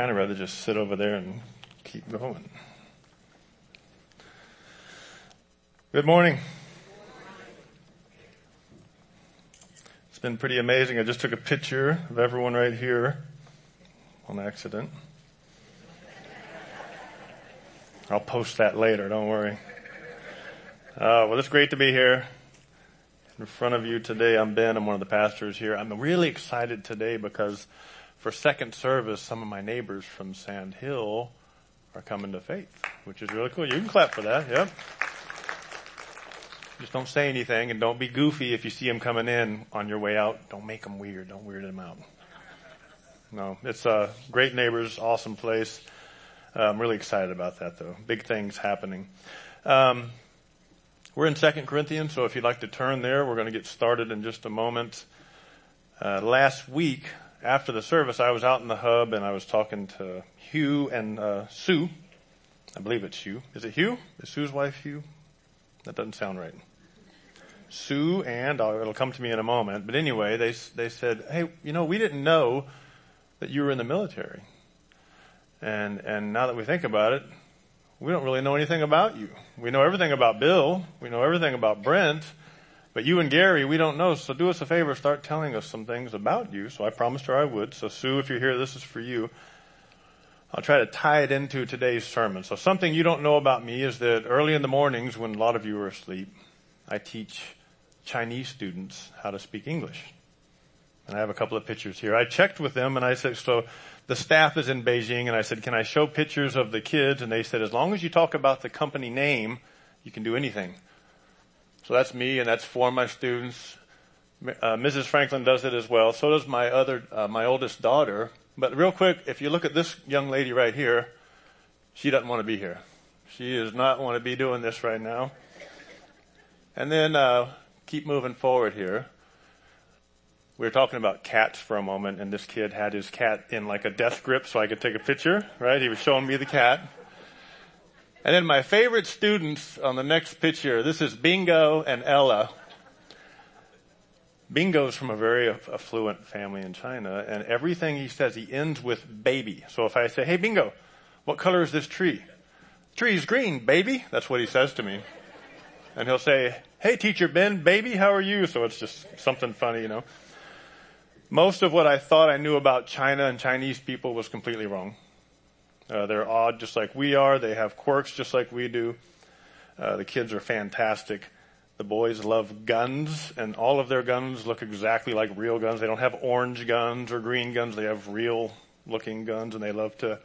kind of rather just sit over there and keep going. Good morning. It's been pretty amazing. I just took a picture of everyone right here on accident. I'll post that later, don't worry. Uh, well, it's great to be here in front of you today. I'm Ben. I'm one of the pastors here. I'm really excited today because for second service, some of my neighbors from Sand Hill are coming to faith, which is really cool. You can clap for that. Yep. Just don't say anything and don't be goofy if you see them coming in on your way out. Don't make them weird. Don't weird them out. No, it's uh, great neighbors, awesome place. I'm really excited about that though. Big things happening. Um, we're in Second Corinthians, so if you'd like to turn there, we're going to get started in just a moment. Uh, last week, after the service, I was out in the hub and I was talking to Hugh and uh, Sue. I believe it's Hugh. Is it Hugh? Is Sue's wife Hugh? That doesn't sound right. Sue and uh, it'll come to me in a moment. But anyway, they they said, "Hey, you know, we didn't know that you were in the military." And and now that we think about it, we don't really know anything about you. We know everything about Bill. We know everything about Brent. But you and Gary, we don't know. So do us a favor, start telling us some things about you. So I promised her I would. So Sue, if you're here, this is for you. I'll try to tie it into today's sermon. So something you don't know about me is that early in the mornings when a lot of you are asleep, I teach Chinese students how to speak English. And I have a couple of pictures here. I checked with them and I said, so the staff is in Beijing and I said, can I show pictures of the kids? And they said, as long as you talk about the company name, you can do anything. So that's me and that's for my students. Uh, Mrs. Franklin does it as well. So does my other, uh, my oldest daughter. But real quick, if you look at this young lady right here, she doesn't want to be here. She does not want to be doing this right now. And then, uh, keep moving forward here. We were talking about cats for a moment and this kid had his cat in like a death grip so I could take a picture, right? He was showing me the cat. And then my favorite students on the next picture, this is Bingo and Ella. Bingo's from a very affluent family in China and everything he says, he ends with baby. So if I say, hey Bingo, what color is this tree? Tree's green, baby. That's what he says to me. And he'll say, hey teacher Ben, baby, how are you? So it's just something funny, you know. Most of what I thought I knew about China and Chinese people was completely wrong. Uh, they're odd just like we are. They have quirks just like we do. Uh, the kids are fantastic. The boys love guns and all of their guns look exactly like real guns. They don't have orange guns or green guns. They have real looking guns and they love to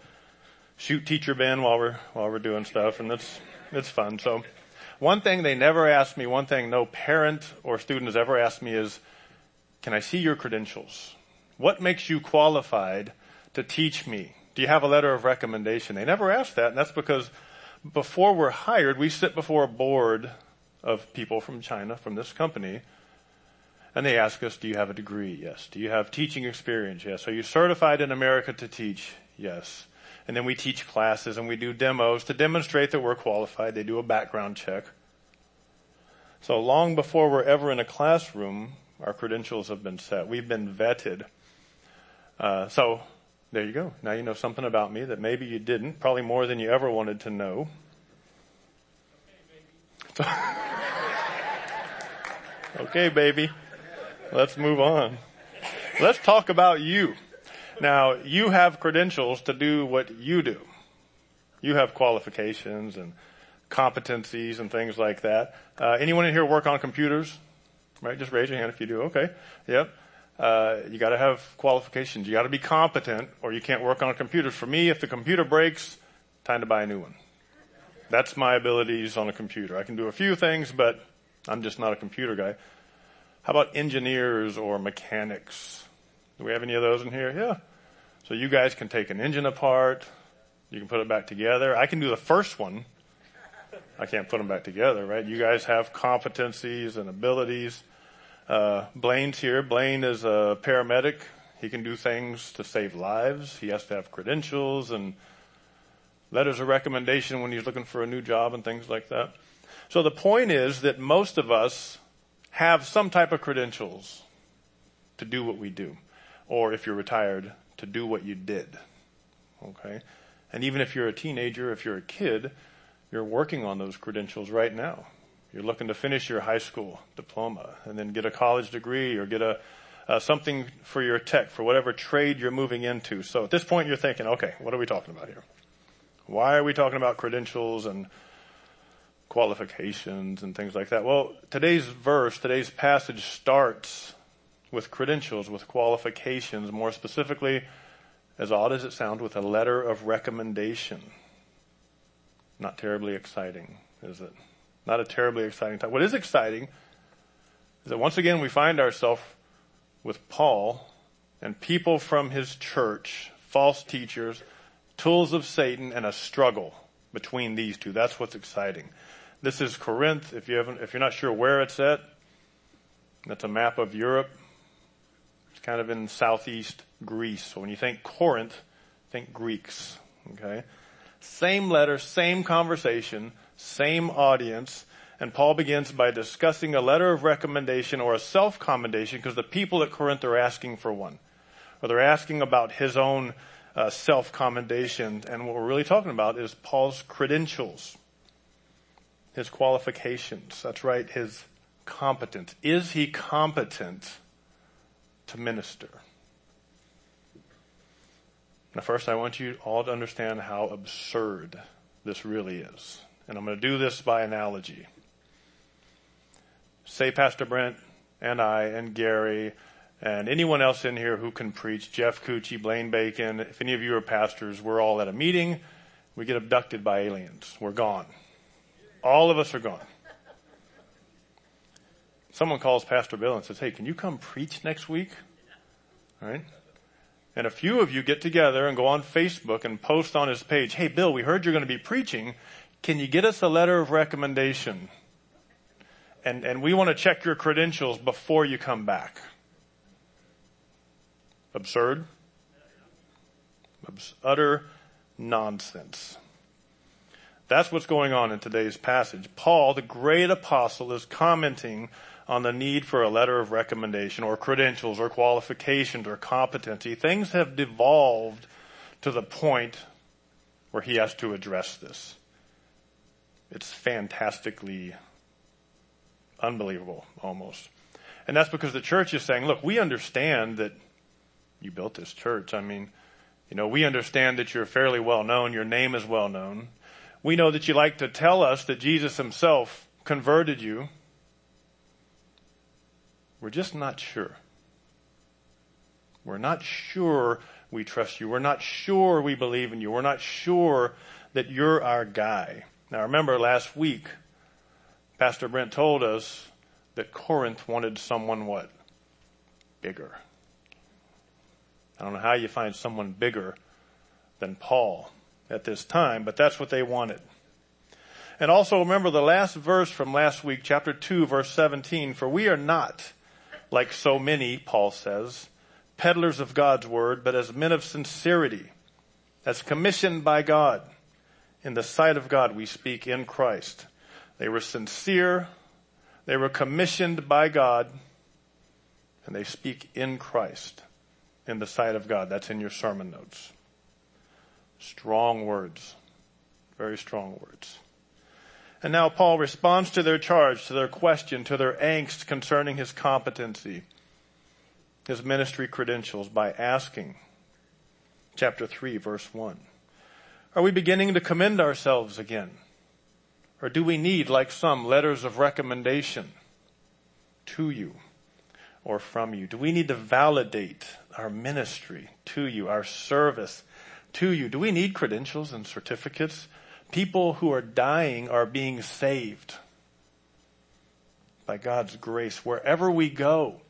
shoot teacher Ben while we're, while we're doing stuff and it's, it's fun. So one thing they never asked me, one thing no parent or student has ever asked me is, can I see your credentials? What makes you qualified to teach me? Do you have a letter of recommendation? They never ask that, and that's because before we're hired, we sit before a board of people from China, from this company, and they ask us, do you have a degree? Yes. Do you have teaching experience? Yes. Are you certified in America to teach? Yes and then we teach classes and we do demos to demonstrate that we're qualified. They do a background check. So long before we're ever in a classroom, our credentials have been set. We've been vetted. Uh, so there you go. Now you know something about me that maybe you didn't, probably more than you ever wanted to know. okay, baby. Okay, baby. Let's move on. Let's talk about you. Now, you have credentials to do what you do. You have qualifications and competencies and things like that. Uh, anyone in here work on computers? Right? Just raise your hand if you do. Okay. Yep. Uh, you got to have qualifications. You got to be competent, or you can't work on computers. For me, if the computer breaks, time to buy a new one. That's my abilities on a computer. I can do a few things, but I'm just not a computer guy. How about engineers or mechanics? Do we have any of those in here? Yeah. So you guys can take an engine apart. You can put it back together. I can do the first one. I can't put them back together, right? You guys have competencies and abilities. Uh, Blaine's here. Blaine is a paramedic. He can do things to save lives. He has to have credentials and letters of recommendation when he's looking for a new job and things like that. So the point is that most of us have some type of credentials to do what we do or if you're retired, to do what you did. Okay. And even if you're a teenager, if you're a kid, you're working on those credentials right now. You're looking to finish your high school diploma and then get a college degree or get a, uh, something for your tech, for whatever trade you're moving into. So at this point you're thinking, okay, what are we talking about here? Why are we talking about credentials and qualifications and things like that? Well, today's verse, today's passage starts with credentials, with qualifications, more specifically, as odd as it sounds, with a letter of recommendation. Not terribly exciting, is it? Not a terribly exciting time. What is exciting is that once again we find ourselves with Paul and people from his church, false teachers, tools of Satan, and a struggle between these two. That's what's exciting. This is Corinth. If you haven't, if you're not sure where it's at, that's a map of Europe. It's kind of in southeast Greece. So when you think Corinth, think Greeks. Okay. Same letter, same conversation, same audience. And Paul begins by discussing a letter of recommendation or a self-commendation because the people at Corinth are asking for one. Or they're asking about his own uh, self-commendation. And what we're really talking about is Paul's credentials. His qualifications. That's right, his competence. Is he competent to minister? Now first I want you all to understand how absurd this really is. And I'm going to do this by analogy. Say Pastor Brent and I and Gary and anyone else in here who can preach, Jeff Cucci, Blaine Bacon, if any of you are pastors, we're all at a meeting. We get abducted by aliens. We're gone. All of us are gone. Someone calls Pastor Bill and says, hey, can you come preach next week? All right? and a few of you get together and go on Facebook and post on his page, hey Bill, we heard you're going to be preaching. Can you get us a letter of recommendation? And, and we want to check your credentials before you come back. Absurd? Utter nonsense. That's what's going on in today's passage. Paul, the great apostle, is commenting on the need for a letter of recommendation or credentials or qualifications or competency. Things have devolved to the point where he has to address this. It's fantastically unbelievable almost. And that's because the church is saying, look, we understand that you built this church. I mean, you know, we understand that you're fairly well known. Your name is well known. We know that you like to tell us that Jesus himself converted you we're just not sure. We're not sure we trust you. We're not sure we believe in you. We're not sure that you're our guy. Now remember last week, Pastor Brent told us that Corinth wanted someone what? Bigger. I don't know how you find someone bigger than Paul at this time, but that's what they wanted. And also remember the last verse from last week, chapter 2, verse 17, for we are not like so many, Paul says, peddlers of God's word, but as men of sincerity, as commissioned by God. In the sight of God, we speak in Christ. They were sincere. They were commissioned by God and they speak in Christ in the sight of God. That's in your sermon notes. Strong words. Very strong words. And now Paul responds to their charge, to their question, to their angst concerning his competency, his ministry credentials by asking, chapter 3 verse 1, are we beginning to commend ourselves again? Or do we need, like some, letters of recommendation to you or from you? Do we need to validate our ministry to you, our service to you? Do we need credentials and certificates? People who are dying are being saved by God's grace. Wherever we go,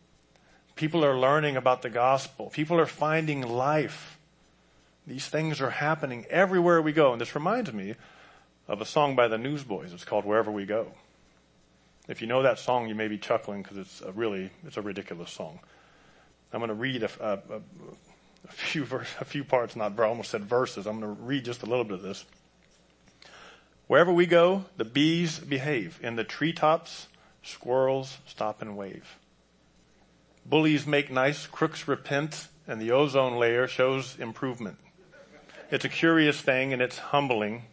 people are learning about the gospel. People are finding life. These things are happening everywhere we go. And this reminds me of a song by the Newsboys. It's called Wherever We Go. If you know that song, you may be chuckling because it's a really, it's a ridiculous song. I'm going to read a, a, a few verse, a few parts, not, I almost said verses. I'm going to read just a little bit of this. Wherever we go, the bees behave. In the treetops, squirrels stop and wave. Bullies make nice, crooks repent, and the ozone layer shows improvement. It's a curious thing and it's humbling.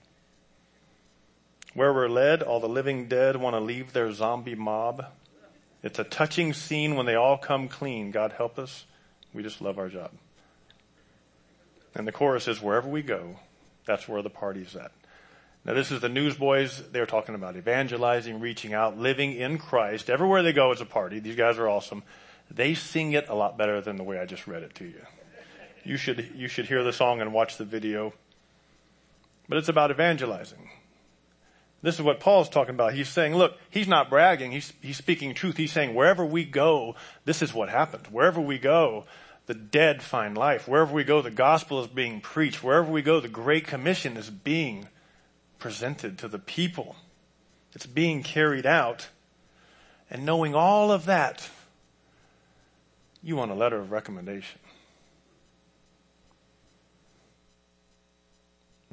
Where we're led, all the living dead want to leave their zombie mob. It's a touching scene when they all come clean. God help us. We just love our job. And the chorus is wherever we go, that's where the party's at. Now this is the newsboys. They're talking about evangelizing, reaching out, living in Christ. Everywhere they go, it's a party. These guys are awesome. They sing it a lot better than the way I just read it to you. You should, you should hear the song and watch the video. But it's about evangelizing. This is what Paul's talking about. He's saying, look, he's not bragging. He's, he's speaking truth. He's saying, wherever we go, this is what happens. Wherever we go, the dead find life. Wherever we go, the gospel is being preached. Wherever we go, the Great Commission is being presented to the people. It's being carried out. And knowing all of that, you want a letter of recommendation.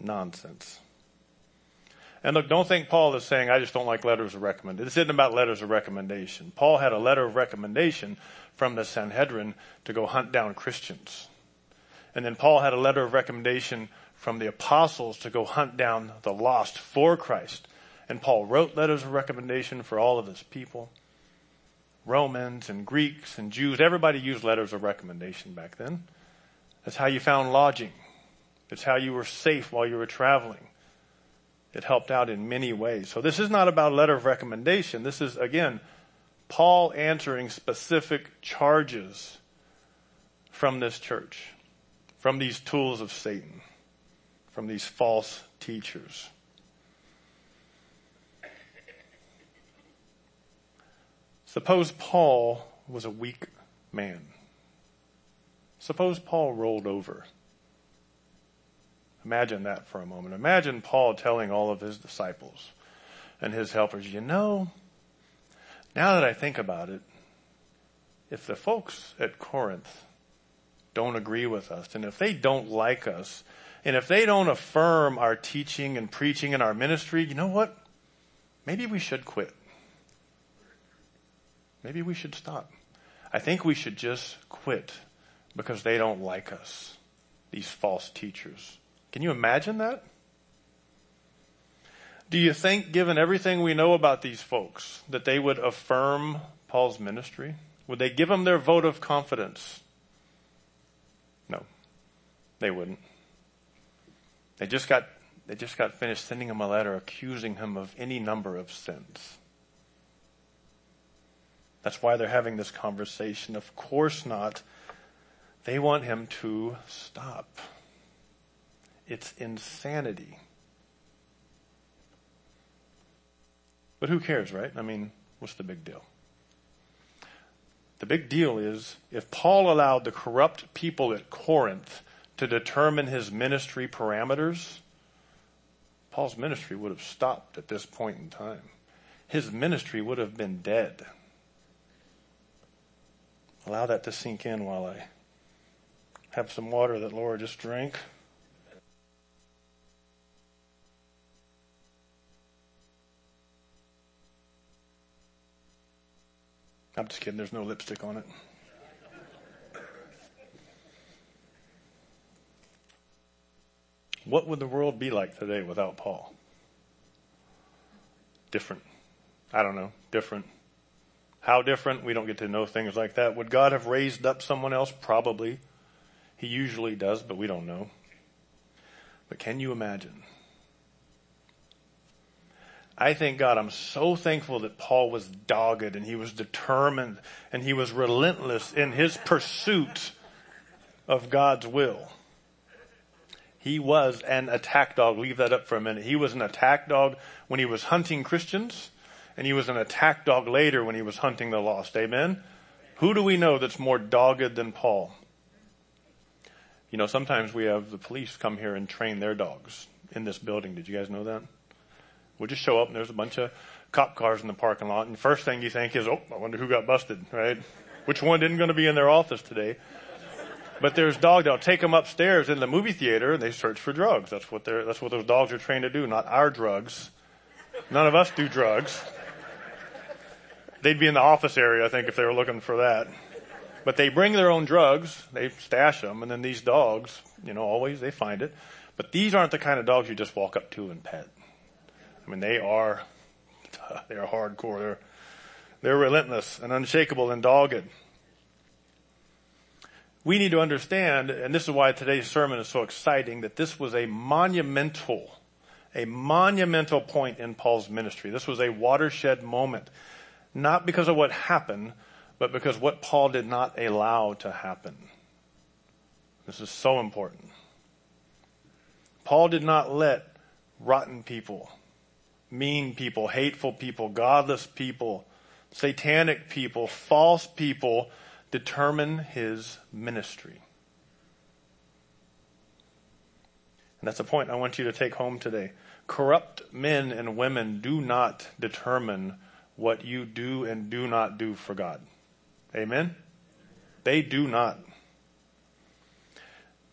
Nonsense. And look, don't think Paul is saying, I just don't like letters of recommendation. This isn't about letters of recommendation. Paul had a letter of recommendation from the Sanhedrin to go hunt down Christians. And then Paul had a letter of recommendation from the apostles to go hunt down the lost for Christ. And Paul wrote letters of recommendation for all of his people. Romans and Greeks and Jews, everybody used letters of recommendation back then. That's how you found lodging. It's how you were safe while you were traveling. It helped out in many ways. So this is not about a letter of recommendation. This is, again, Paul answering specific charges from this church, from these tools of Satan, from these false teachers. Suppose Paul was a weak man. Suppose Paul rolled over. Imagine that for a moment. Imagine Paul telling all of his disciples and his helpers, you know, now that I think about it, if the folks at Corinth don't agree with us and if they don't like us and if they don't affirm our teaching and preaching and our ministry, you know what? Maybe we should quit. Maybe we should stop. I think we should just quit because they don't like us, these false teachers. Can you imagine that? Do you think, given everything we know about these folks, that they would affirm Paul's ministry? Would they give him their vote of confidence? No, they wouldn't. They just got, they just got finished sending him a letter accusing him of any number of sins. That's why they're having this conversation. Of course not. They want him to stop. It's insanity. But who cares, right? I mean, what's the big deal? The big deal is if Paul allowed the corrupt people at Corinth to determine his ministry parameters, Paul's ministry would have stopped at this point in time. His ministry would have been dead. Allow that to sink in while I have some water that Laura just drank. I'm just kidding. There's no lipstick on it. What would the world be like today without Paul? Different. I don't know. Different. How different? We don't get to know things like that. Would God have raised up someone else? Probably. He usually does, but we don't know. But can you imagine? I thank God I'm so thankful that Paul was dogged and he was determined and he was relentless in his pursuit of God's will. He was an attack dog. Leave that up for a minute. He was an attack dog when he was hunting Christians and he was an attack dog later when he was hunting the lost. Amen? Who do we know that's more dogged than Paul? You know, sometimes we have the police come here and train their dogs in this building. Did you guys know that? We'll just show up and there's a bunch of cop cars in the parking lot. And first thing you think is, oh, I wonder who got busted, right? Which one didn't going to be in their office today? But there's dogs that'll take them upstairs in the movie theater and they search for drugs. That's what they're, that's what those dogs are trained to do, not our drugs. None of us do drugs. They'd be in the office area, I think, if they were looking for that. But they bring their own drugs, they stash them, and then these dogs, you know, always they find it. But these aren't the kind of dogs you just walk up to and pet. I mean, they are, they are hardcore. They're, they're relentless and unshakable and dogged. We need to understand, and this is why today's sermon is so exciting, that this was a monumental, a monumental point in Paul's ministry. This was a watershed moment. Not because of what happened, but because what Paul did not allow to happen. This is so important. Paul did not let rotten people, mean people, hateful people, godless people, satanic people, false people determine his ministry. And that's a point I want you to take home today. Corrupt men and women do not determine what you do and do not do for God. Amen? They do not.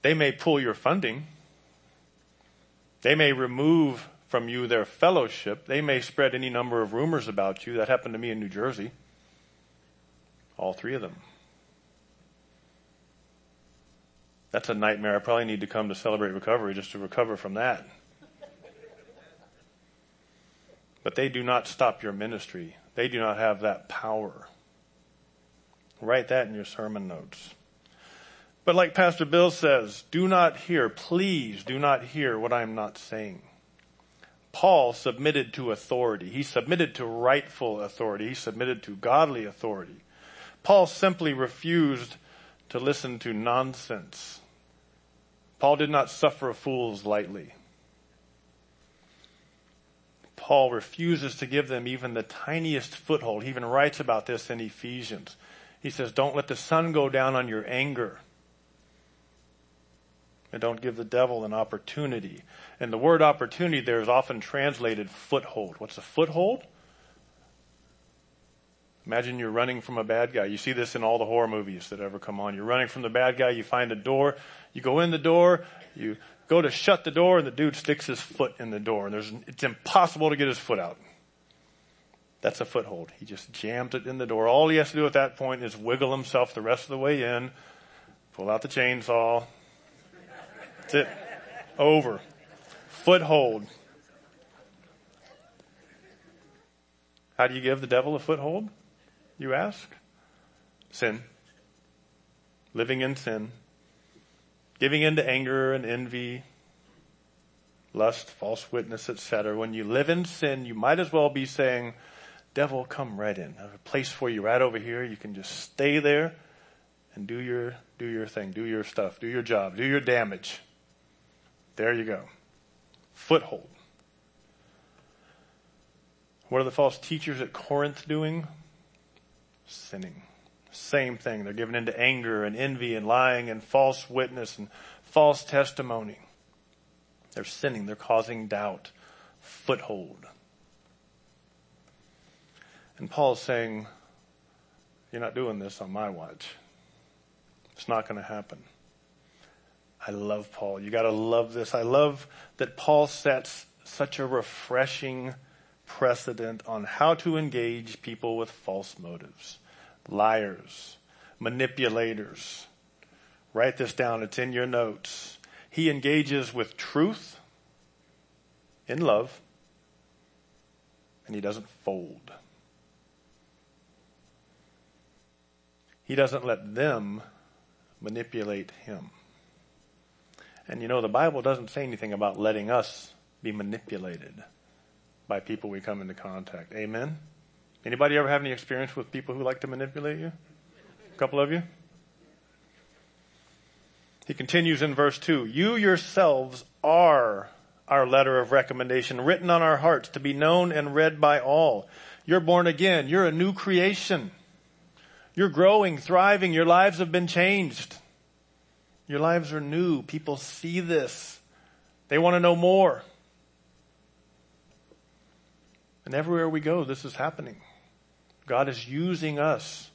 They may pull your funding. They may remove from you their fellowship. They may spread any number of rumors about you. That happened to me in New Jersey. All three of them. That's a nightmare. I probably need to come to celebrate recovery just to recover from that. But they do not stop your ministry. They do not have that power. Write that in your sermon notes. But like Pastor Bill says, do not hear, please do not hear what I'm not saying. Paul submitted to authority. He submitted to rightful authority. He submitted to godly authority. Paul simply refused to listen to nonsense. Paul did not suffer fools lightly. Paul refuses to give them even the tiniest foothold. He even writes about this in Ephesians. He says, don't let the sun go down on your anger. And don't give the devil an opportunity. And the word opportunity there is often translated foothold. What's a foothold? Imagine you're running from a bad guy. You see this in all the horror movies that ever come on. You're running from the bad guy, you find a door, you go in the door, you go to shut the door, and the dude sticks his foot in the door, and there's, it's impossible to get his foot out. That's a foothold. He just jams it in the door. All he has to do at that point is wiggle himself the rest of the way in, pull out the chainsaw. That's it. Over. Foothold. How do you give the devil a foothold? you ask? Sin. Living in sin. Giving in to anger and envy, lust, false witness, etc. When you live in sin, you might as well be saying, devil, come right in. I have a place for you right over here. You can just stay there and do your, do your thing, do your stuff, do your job, do your damage. There you go. Foothold. What are the false teachers at Corinth doing? sinning. Same thing. They're given into anger and envy and lying and false witness and false testimony. They're sinning. They're causing doubt. Foothold. And Paul's saying, you're not doing this on my watch. It's not going to happen. I love Paul. You gotta love this. I love that Paul sets such a refreshing precedent on how to engage people with false motives. Liars, manipulators. Write this down. It's in your notes. He engages with truth in love and he doesn't fold. He doesn't let them manipulate him. And you know, the Bible doesn't say anything about letting us be manipulated by people we come into contact. Amen? Anybody ever have any experience with people who like to manipulate you? A couple of you? He continues in verse 2 You yourselves are our letter of recommendation, written on our hearts to be known and read by all. You're born again. You're a new creation. You're growing, thriving. Your lives have been changed. Your lives are new. People see this. They want to know more. And everywhere we go, this is happening. God is using us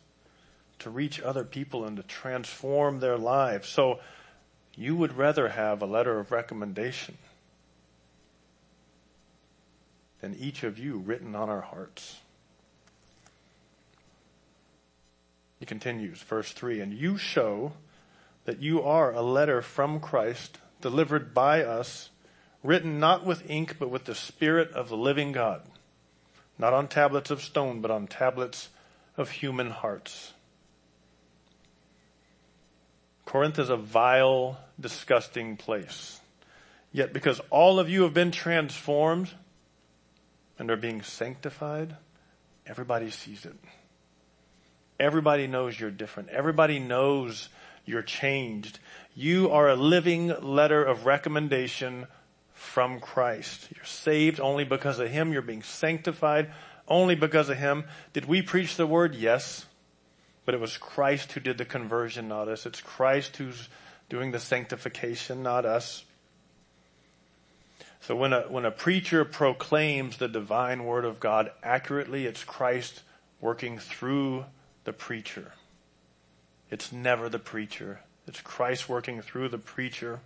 to reach other people and to transform their lives. So you would rather have a letter of recommendation than each of you written on our hearts. He continues, verse 3 And you show that you are a letter from Christ delivered by us, written not with ink, but with the Spirit of the living God, not on tablets of stone, but on tablets of human hearts. Corinth is a vile, disgusting place. Yet because all of you have been transformed and are being sanctified, everybody sees it. Everybody knows you're different. Everybody knows you're changed. You are a living letter of recommendation from Christ. You're saved only because of Him. You're being sanctified only because of Him. Did we preach the word? Yes. But it was Christ who did the conversion, not us. It's Christ who's doing the sanctification, not us. So when a, when a preacher proclaims the divine word of God accurately, it's Christ working through the preacher. It's never the preacher. It's Christ working through the preacher.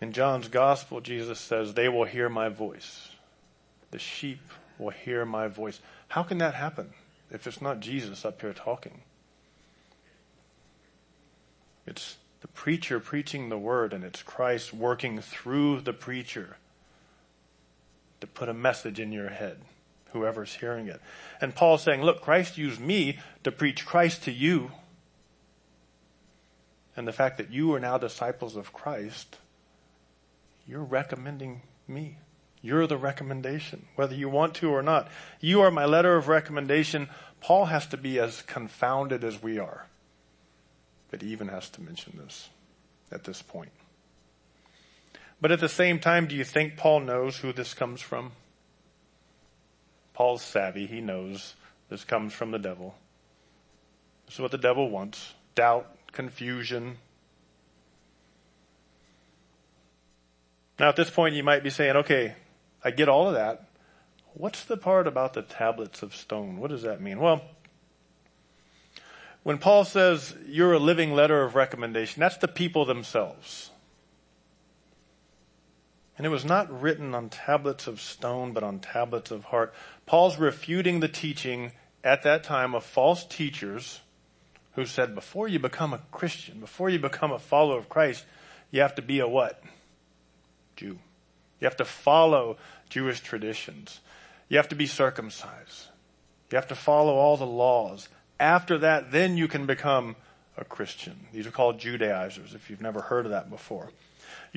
In John's gospel, Jesus says, they will hear my voice. The sheep will hear my voice. How can that happen if it's not Jesus up here talking? It's the preacher preaching the word and it's Christ working through the preacher to put a message in your head whoever's hearing it. And Paul's saying, look, Christ used me to preach Christ to you. And the fact that you are now disciples of Christ, you're recommending me. You're the recommendation, whether you want to or not. You are my letter of recommendation. Paul has to be as confounded as we are. But he even has to mention this at this point. But at the same time, do you think Paul knows who this comes from? Paul's savvy. He knows this comes from the devil. This is what the devil wants. Doubt, confusion. Now at this point you might be saying, okay, I get all of that. What's the part about the tablets of stone? What does that mean? Well, when Paul says you're a living letter of recommendation, that's the people themselves. And it was not written on tablets of stone, but on tablets of heart. Paul's refuting the teaching at that time of false teachers who said, before you become a Christian, before you become a follower of Christ, you have to be a what? Jew. You have to follow Jewish traditions. You have to be circumcised. You have to follow all the laws. After that, then you can become a Christian. These are called Judaizers, if you've never heard of that before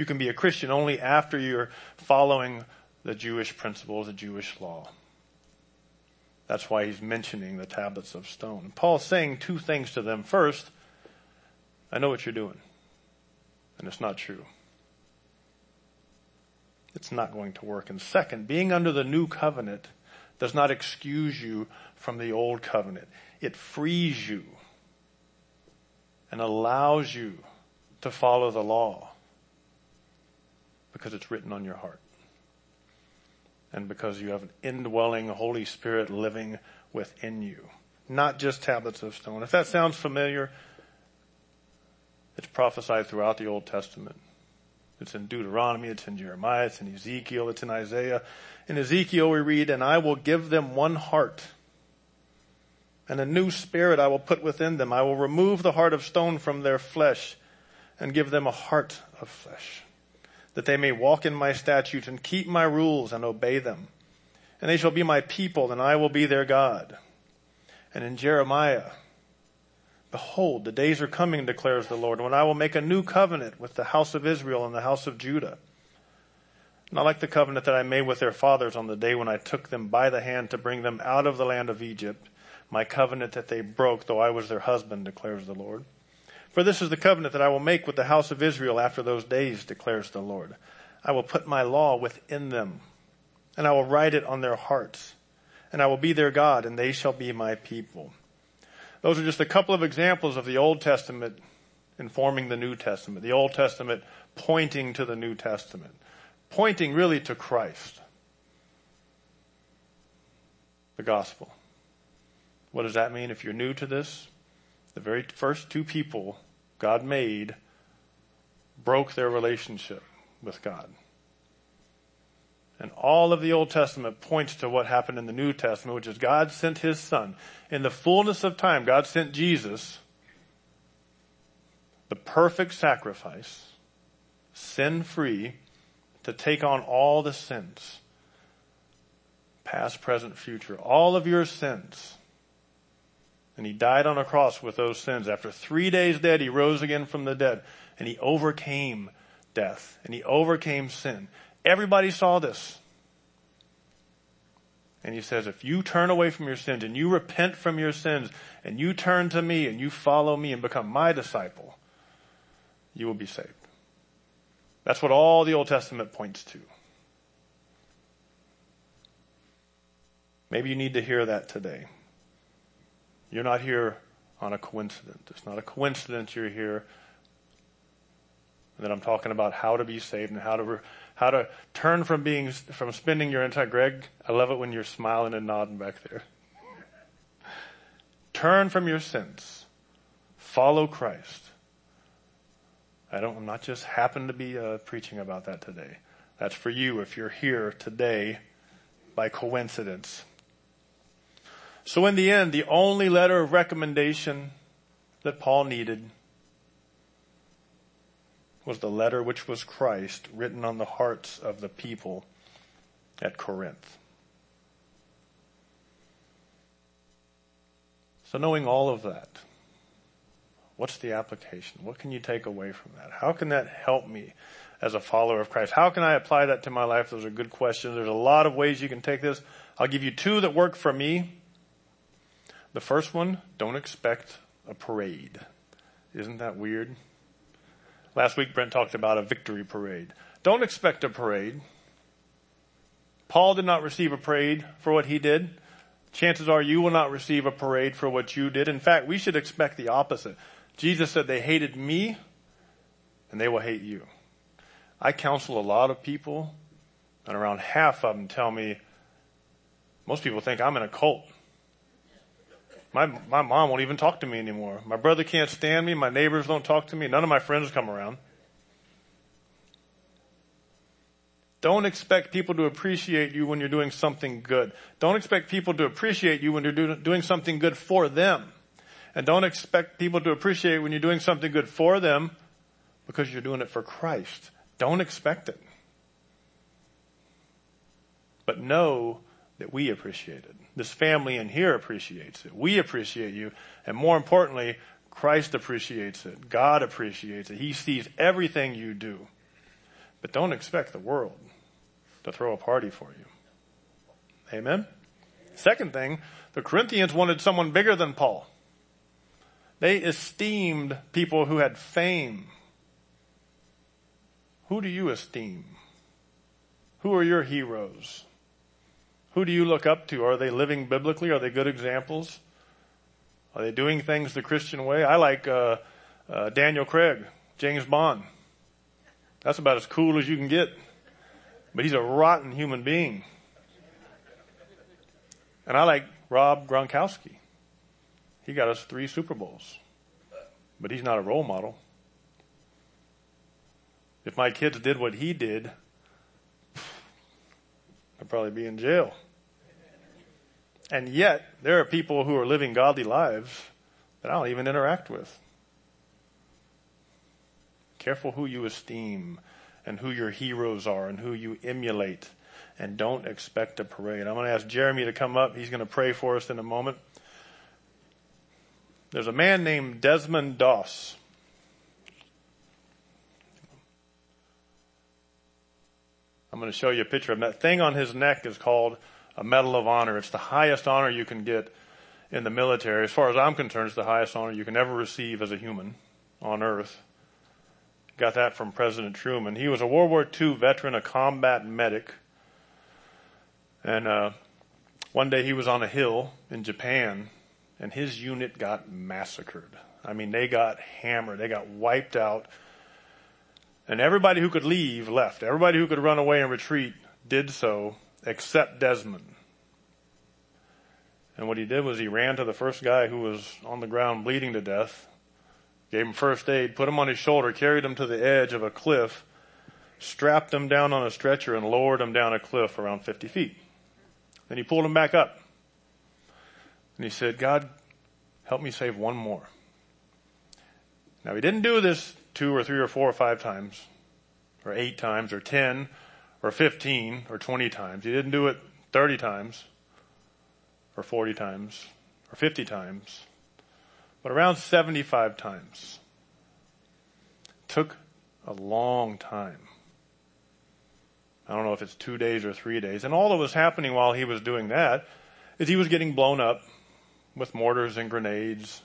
you can be a Christian only after you're following the Jewish principles, the Jewish law. That's why he's mentioning the tablets of stone. Paul's saying two things to them. First, I know what you're doing. And it's not true. It's not going to work. And second, being under the new covenant does not excuse you from the old covenant. It frees you and allows you to follow the law because it's written on your heart. And because you have an indwelling Holy Spirit living within you. Not just tablets of stone. If that sounds familiar, it's prophesied throughout the Old Testament. It's in Deuteronomy, it's in Jeremiah, it's in Ezekiel, it's in Isaiah. In Ezekiel we read, and I will give them one heart and a new spirit I will put within them. I will remove the heart of stone from their flesh and give them a heart of flesh that they may walk in my statutes and keep my rules and obey them. And they shall be my people and I will be their God. And in Jeremiah, behold, the days are coming, declares the Lord, when I will make a new covenant with the house of Israel and the house of Judah. Not like the covenant that I made with their fathers on the day when I took them by the hand to bring them out of the land of Egypt, my covenant that they broke, though I was their husband, declares the Lord. For this is the covenant that I will make with the house of Israel after those days, declares the Lord. I will put my law within them, and I will write it on their hearts, and I will be their God, and they shall be my people. Those are just a couple of examples of the Old Testament informing the New Testament, the Old Testament pointing to the New Testament, pointing really to Christ. The gospel. What does that mean if you're new to this? The very first two people God made broke their relationship with God. And all of the Old Testament points to what happened in the New Testament, which is God sent His Son. In the fullness of time, God sent Jesus, the perfect sacrifice, sin free, to take on all the sins. Past, present, future. All of your sins. And he died on a cross with those sins. After three days dead, he rose again from the dead. And he overcame death. And he overcame sin. Everybody saw this. And he says, if you turn away from your sins and you repent from your sins and you turn to me and you follow me and become my disciple, you will be saved. That's what all the Old Testament points to. Maybe you need to hear that today. You're not here on a coincidence. It's not a coincidence you're here. And that I'm talking about how to be saved and how to, how to turn from being, from spending your entire, Greg, I love it when you're smiling and nodding back there. Turn from your sins. Follow Christ. I don't, I'm not just happen to be uh, preaching about that today. That's for you if you're here today by coincidence. So in the end, the only letter of recommendation that Paul needed was the letter which was Christ written on the hearts of the people at Corinth. So knowing all of that, What's the application? What can you take away from that? How can that help me as a follower of Christ? How can I apply that to my life? Those are good questions. There's a lot of ways you can take this. I'll give you two that work for me. The first one, don't expect a parade. Isn't that weird? Last week Brent talked about a victory parade. Don't expect a parade. Paul did not receive a parade for what he did. Chances are you will not receive a parade for what you did. In fact, we should expect the opposite. Jesus said they hated me and they will hate you. I counsel a lot of people and around half of them tell me, most people think I'm in a cult. My, my mom won't even talk to me anymore. My brother can't stand me. My neighbors don't talk to me. None of my friends come around. Don't expect people to appreciate you when you're doing something good. Don't expect people to appreciate you when you're do, doing something good for them. And don't expect people to appreciate when you're doing something good for them because you're doing it for Christ. Don't expect it. But know that we appreciate it. This family in here appreciates it. We appreciate you. And more importantly, Christ appreciates it. God appreciates it. He sees everything you do. But don't expect the world to throw a party for you. Amen? Second thing, the Corinthians wanted someone bigger than Paul. They esteemed people who had fame. Who do you esteem? Who are your heroes? Who do you look up to? Are they living biblically? Are they good examples? Are they doing things the Christian way? I like uh, uh, Daniel Craig, James Bond. That's about as cool as you can get. But he's a rotten human being. And I like Rob Gronkowski. He got us three Super Bowls. But he's not a role model. If my kids did what he did, I'd probably be in jail. And yet, there are people who are living godly lives that I don't even interact with. Careful who you esteem and who your heroes are and who you emulate. And don't expect a parade. I'm going to ask Jeremy to come up. He's going to pray for us in a moment. There's a man named Desmond Doss. Going to show you a picture of him. That thing on his neck is called a Medal of Honor. It's the highest honor you can get in the military. As far as I'm concerned, it's the highest honor you can ever receive as a human on earth. Got that from President Truman. He was a World War II veteran, a combat medic. And uh, one day he was on a hill in Japan and his unit got massacred. I mean, they got hammered. They got wiped out. And everybody who could leave left. Everybody who could run away and retreat did so except Desmond. And what he did was he ran to the first guy who was on the ground bleeding to death, gave him first aid, put him on his shoulder, carried him to the edge of a cliff, strapped him down on a stretcher and lowered him down a cliff around 50 feet. Then he pulled him back up. And he said, God, help me save one more. Now he didn't do this two or three or four or five times, or eight times, or ten, or fifteen, or twenty times. He didn't do it thirty times, or forty times, or fifty times, but around seventy-five times. Took a long time. I don't know if it's two days or three days. And all that was happening while he was doing that is he was getting blown up with mortars and grenades.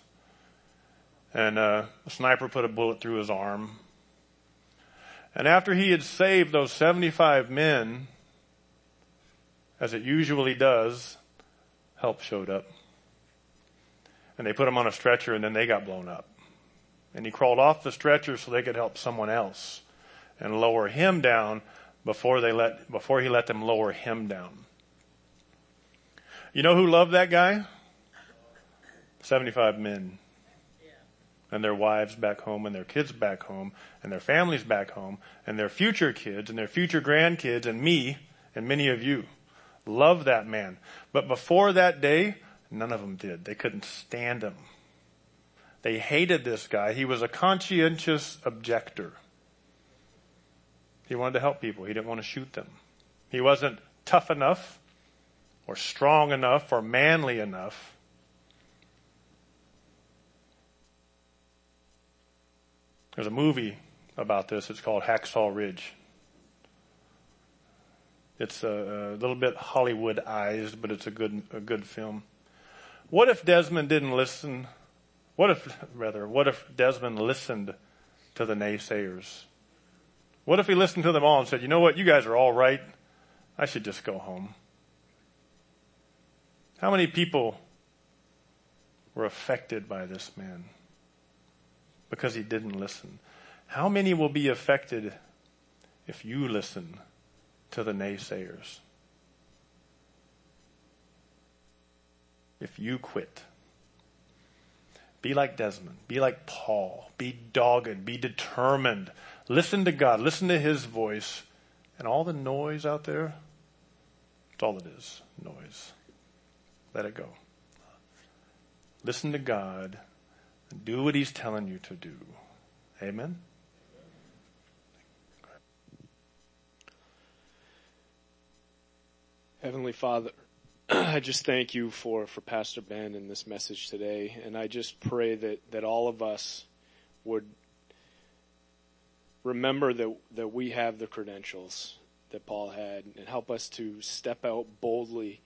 And uh, a sniper put a bullet through his arm. And after he had saved those 75 men, as it usually does, help showed up. And they put him on a stretcher and then they got blown up. And he crawled off the stretcher so they could help someone else and lower him down before they let, before he let them lower him down. You know who loved that guy? 75 men. And their wives back home and their kids back home and their families back home and their future kids and their future grandkids and me and many of you. Love that man. But before that day, none of them did. They couldn't stand him. They hated this guy. He was a conscientious objector. He wanted to help people. He didn't want to shoot them. He wasn't tough enough or strong enough or manly enough. There's a movie about this. It's called Hacksaw Ridge. It's a, a little bit Hollywoodized, but it's a good, a good film. What if Desmond didn't listen what if, rather, what if Desmond listened to the naysayers? What if he listened to them all and said, you know what, you guys are all right. I should just go home. How many people were affected by this man because he didn't listen? How many will be affected if you listen to the naysayers? If you quit? Be like Desmond. Be like Paul. Be dogged. Be determined. Listen to God. Listen to His voice. And all the noise out there, it's all it is. Noise. Let it go. Listen to God do what He's telling you to do. Amen? Heavenly Father, I just thank you for, for Pastor Ben and this message today. And I just pray that, that all of us would remember that, that we have the credentials that Paul had and help us to step out boldly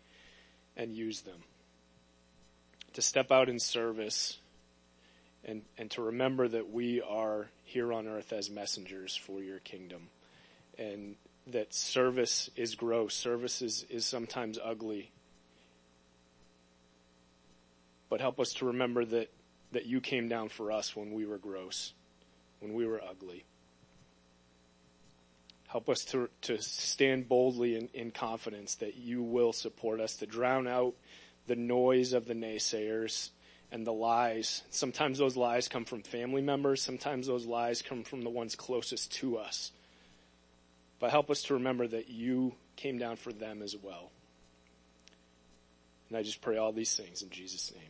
and use them. To step out in service and, and to remember that we are here on earth as messengers for your kingdom. And that service is gross. Service is, is sometimes ugly but help us to remember that, that you came down for us when we were gross, when we were ugly. Help us to, to stand boldly in, in confidence that you will support us to drown out the noise of the naysayers and the lies. Sometimes those lies come from family members. Sometimes those lies come from the ones closest to us. But help us to remember that you came down for them as well. And I just pray all these things in Jesus' name.